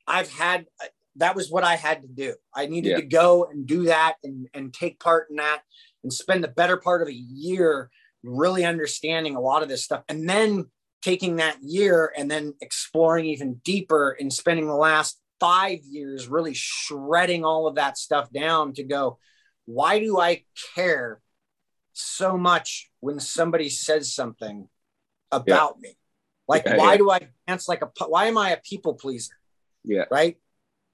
I've had uh, that was what I had to do. I needed Yeah. to go and do that and, and take part in that and spend the better part of a year really understanding a lot of this stuff. And then taking that year and then exploring even deeper and spending the last five years really shredding all of that stuff down to go, why do I care so much when somebody says something about me? Like, Yeah, why yeah. do I dance like a, why am I a people pleaser? Yeah. Right.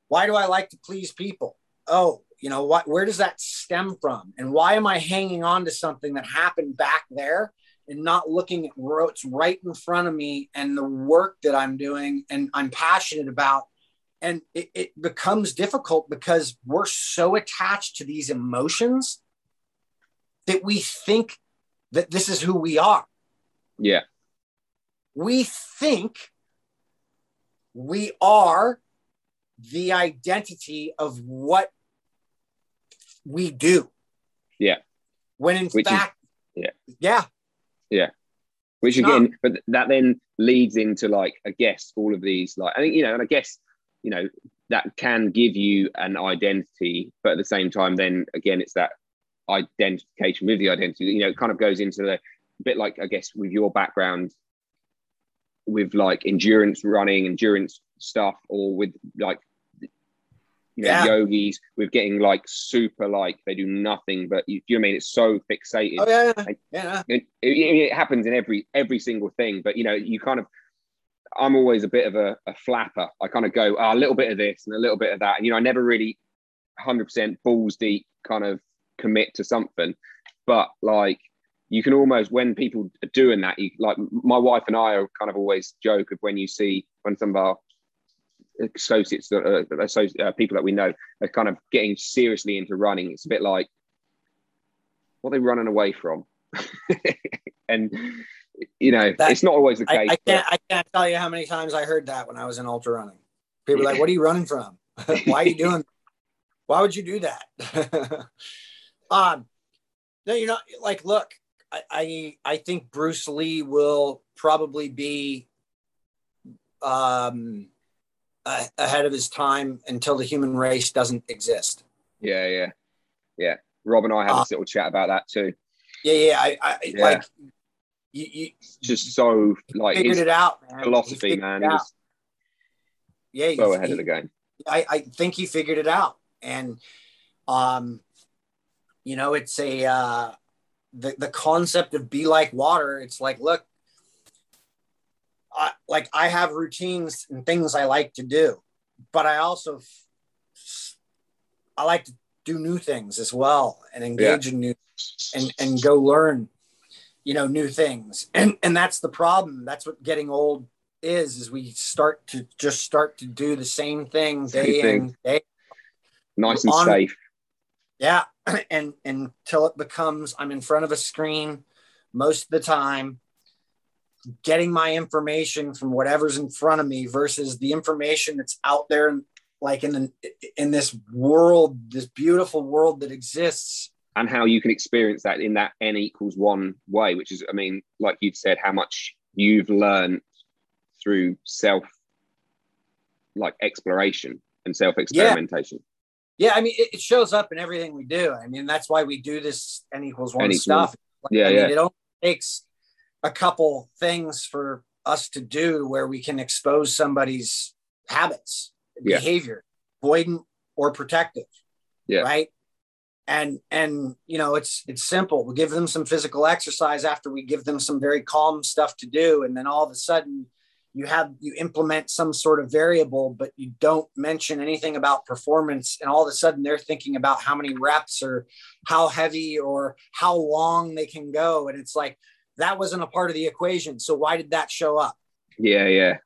Why do I like to please people? Oh, you know what? Where does that stem from? And why am I hanging on to something that happened back there and not looking at what's right in front of me and the work that I'm doing and I'm passionate about? And it, it becomes difficult because we're so attached to these emotions that we think that this is who we are. Yeah. We think we are the identity of what we do. Yeah. When in Which is- fact, yeah. yeah, Yeah. Which again, but that then leads into like, I guess all of these, like, I think, you know, and I guess, you know, that can give you an identity, but at the same time, then again, it's that identification with the identity, you know, it kind of goes into the bit like, I guess, with your background with like endurance running, endurance stuff, or with like, you know, Yeah. yogis with getting like super like they do nothing but you, you know I mean? It's so fixated. Oh yeah, yeah, it, it, it happens in every every single thing but you know you kind of i'm always a bit of a, a flapper. I kind of go "Ah, a little bit of this and a little bit of that and you know i never really 100% balls deep kind of commit to something but like you can almost when people are doing that you like my wife and i are kind of always joke of when you see when some of our associates uh, associ- uh, people that we know are kind of getting seriously into running it's a bit like what are they running away from and you know That- it's not always the case I but- can't, I can't tell you how many times I heard that when I was in ultra running. People were like, "What are you running from? Why are you doing? Why would you do that?" um, no, you know, like, look, I, I, I think Bruce Lee will probably be um, a- ahead of his time until the human race doesn't exist. yeah yeah yeah rob and i had Uh, this little chat about that too Yeah, yeah, I, I Yeah. like you, you just so like figured it out, man. He philosophy man was yeah, so ahead of the game I, I think he figured it out. And um, you know, it's a uh the, the concept of be like water, it's like, look, I like I have routines and things I like to do, but I also I like to do new things as well and engage yeah. in new and and go learn, you know, new things. And and that's the problem. That's what getting old is. Is we start to just start to do the same thing same day thing. in day. Nice and on, safe. Yeah, and, and until it becomes I'm in front of a screen most of the time getting my information from whatever's in front of me versus the information that's out there like in the, in this world this beautiful world that exists. And how you can experience that in that n equals one way which is i mean like you've said how much you've learned through self like exploration and self experimentation yeah. yeah. i mean it, shows up in everything we do. I mean that's why we do this n equals one n stuff. like, yeah I mean, yeah. it only takes a couple things for us to do where we can expose somebody's habits, yeah. behavior, avoidant or protective. Yeah. Right. And and you know it's it's simple. We give them some physical exercise after we give them some very calm stuff to do, and then all of a sudden you have you implement some sort of variable, but you don't mention anything about performance, and all of a sudden they're thinking about how many reps or how heavy or how long they can go, and it's like that wasn't a part of the equation. So why did that show up? Yeah, yeah.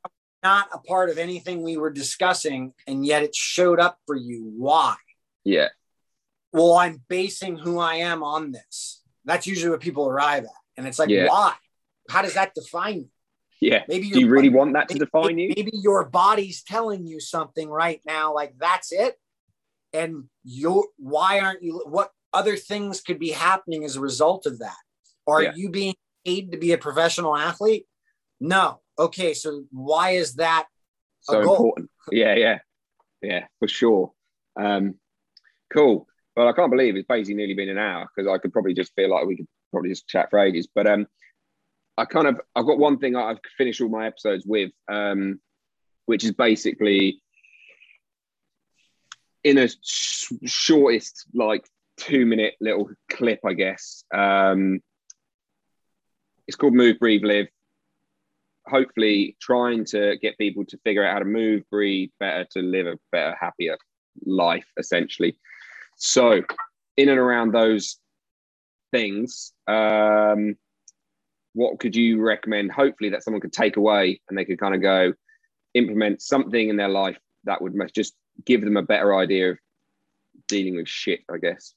Not a part of anything we were discussing, and yet it showed up for you. Why? Yeah. Well, I'm basing who I am on this. That's usually what people arrive at. And it's like, yeah. why? How does that define you? Yeah. Maybe do you really want that to maybe, define you? Maybe your body's telling you something right now, like that's it. And you why aren't you what other things could be happening as a result of that? Are yeah. you being paid to be a professional athlete? No. Okay, so why is that so important? Yeah, yeah, yeah, for sure. Um, cool. Well, I can't believe it's basically nearly been an hour because I could probably just feel like we could probably just chat for ages. But um, I kind of I've got one thing I've finished all my episodes with, um, which is basically in a sh- shortest like two minute little clip, I guess. Um, it's called Move, Breathe, Live. Hopefully, trying to get people to figure out how to move, breathe better, to live a better, happier life, essentially. So, in and around those things, um, what could you recommend? Hopefully, that someone could take away and they could kind of go implement something in their life that would just give them a better idea of dealing with shit, I guess.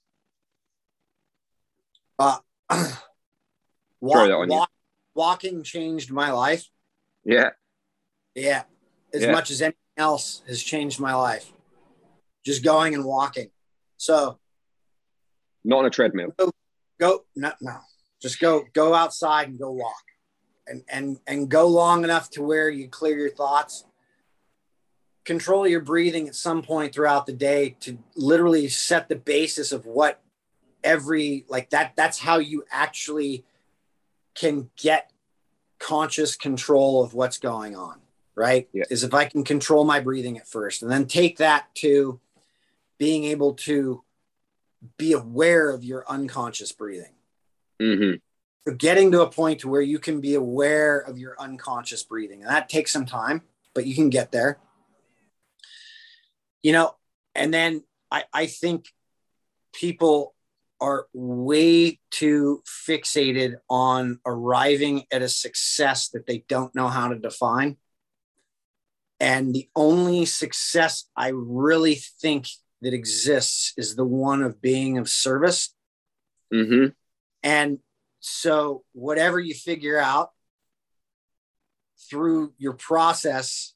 Uh, Walk, walk, walking changed my life. Yeah. Yeah. As yeah. much as anything else has changed my life. Just going and walking. So not on a treadmill. Go, go no, no. Just go go outside and go walk. And and and go long enough to where you clear your thoughts. Control your breathing at some point throughout the day to literally set the basis of what every like that that's how you actually can get conscious control of what's going on, right? Yeah. Is if I can control my breathing at first and then take that to being able to be aware of your unconscious breathing. Mm-hmm. So getting to a point to where you can be aware of your unconscious breathing. And that takes some time, but you can get there. You know, and then I, I think people are way too fixated on arriving at a success that they don't know how to define. And the only success I really think that exists is the one of being of service. Mm-hmm. And so, whatever you figure out through your process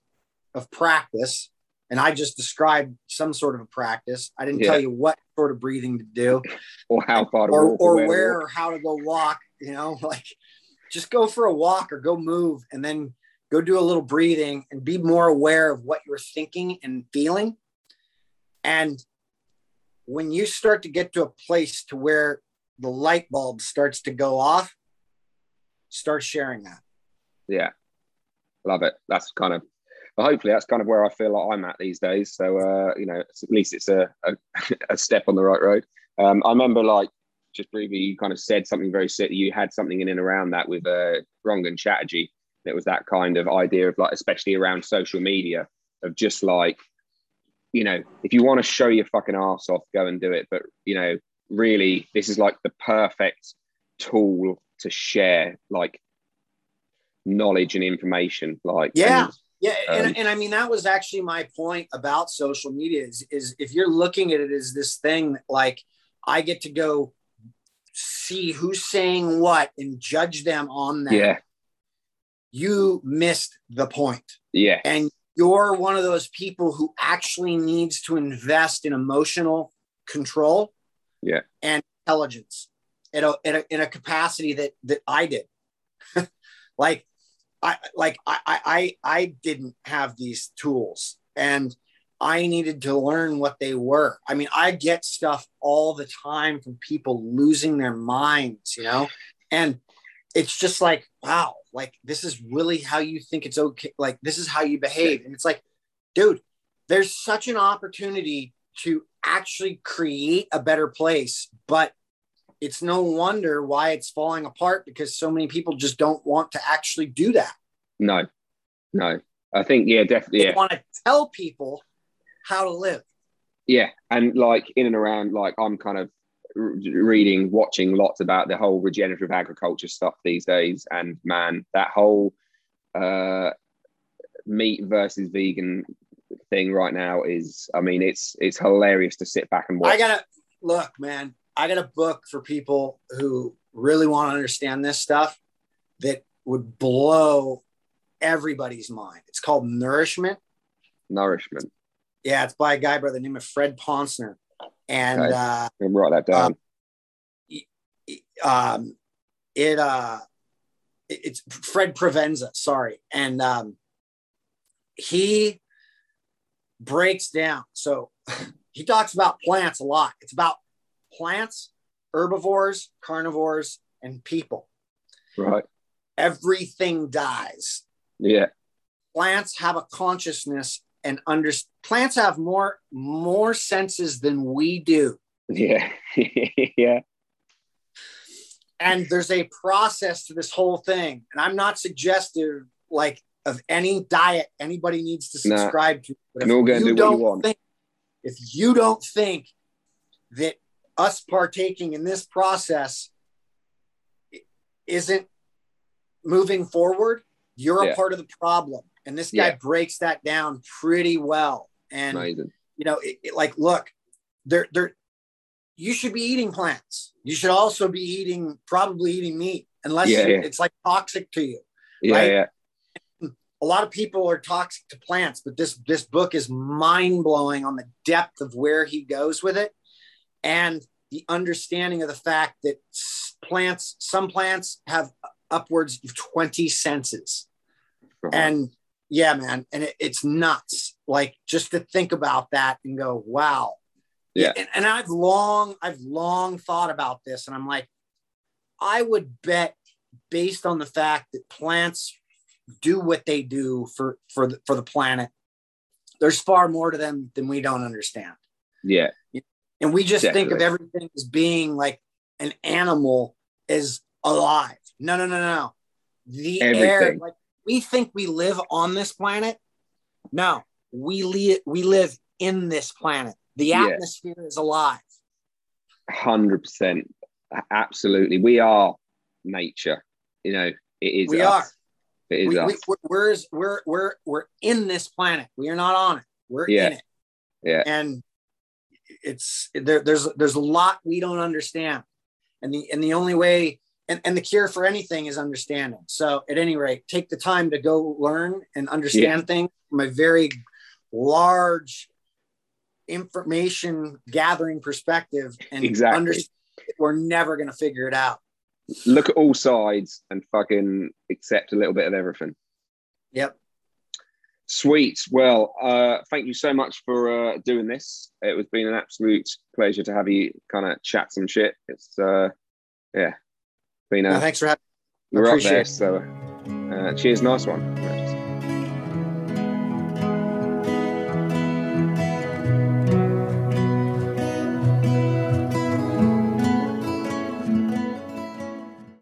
of practice, and I just described some sort of a practice. I didn't yeah. tell you what sort of breathing to do, or how far to or, walk, or where, or how to go walk. You know, like just go for a walk or go move, and then go do a little breathing and be more aware of what you're thinking and feeling. And when you start to get to a place to where the light bulb starts to go off, start sharing that. Yeah, love it. That's kind of but hopefully that's kind of where I feel like I'm at these days. So uh, you know, at least it's a, a, a step on the right road. Um, I remember like just briefly, you kind of said something very similar. You had something in and around that with uh, Rangan Chatterjee. It was that kind of idea of like, especially around social media, of just like you know, if you want to show your fucking ass off, go and do it. But you know, really, this is like the perfect tool to share like knowledge and information. Like, Yeah. Yeah, and, Um, and I mean that was actually my point about social media is is if you're looking at it as this thing like I get to go see who's saying what and judge them on that. yeah, You missed the point. yeah, And you're one of those people who actually needs to invest in emotional control Yeah. and intelligence in a, in a, in a capacity that that I did. like I like I, I I I didn't have these tools and I needed to learn what they were. I mean, I get stuff all the time from people losing their minds, you know, and it's just like, wow, like this is really how you think it's okay. Like this is how you behave. And it's like, dude, there's such an opportunity to actually create a better place, but it's no wonder why it's falling apart because so many people just don't want to actually do that. no, no. I think yeah, definitely They yeah. want to tell people how to live. yeah and like in and around like i'm kind of reading watching lots about the whole regenerative agriculture stuff these days and man that whole uh meat versus vegan thing right now is i mean it's it's hilarious to sit back and watch I gotta look, man. I got a book for people who really want to understand this stuff that would blow everybody's mind. It's called Nourishment. nourishment Yeah, it's by a guy by the name of Fred Ponsner. And Okay. uh, write that down Um, um, it uh, it's Fred Provenza, sorry, and um, he breaks down. So he talks about plants a lot. It's about plants, herbivores, carnivores, and people. right Everything dies. yeah Plants have a consciousness and under plants have more more senses than we do. yeah yeah and there's a process to this whole thing and i'm not suggestive like of any diet anybody needs to Nah. subscribe to but Can all go and do what you don't want. think if you don't think that us partaking in this process isn't moving forward you're Yeah. a part of the problem and this guy Yeah. breaks that down pretty well and amazing you know, it, it- like, look, there, there, you should be eating plants. You should also be eating, probably eating meat, unless Yeah, you- it's like toxic to you. yeah Right? yeah A lot of people are toxic to plants, but this this book is mind blowing on the depth of where he goes with it, and the understanding of the fact that plants, some plants have upwards of twenty senses. Right. and yeah man and it, it's nuts like just to think about that and go wow Yeah. and, and i've long i've long thought about this and i'm like i would bet based on the fact that plants do what they do for for the, for the planet there's far more to them than we don't understand yeah and we just think of everything as being like an animal is alive no no no no the air like we think we live on this planet no we live we live in this planet the Yeah. atmosphere is alive Hundred percent, absolutely. We are nature. You know, it is. We us. are. It is we, us. we, we're, we're we're we're we're in this planet we are not on it we're Yeah. in it Yeah. and it's there, there's there's a lot we don't understand. And the and the only way and, and the cure for anything is understanding. So at any rate take the time to go learn and understand things. From a very large information gathering perspective and Exactly. understand we're never going to figure it out. Look at all sides and fucking accept a little bit of everything. yep Sweet. Well, uh, thank you so much for uh, doing this. It has been an absolute pleasure to have you kind of chat some shit. It's uh, yeah, been a thanks for having we're up there. it. So uh, cheers, nice one.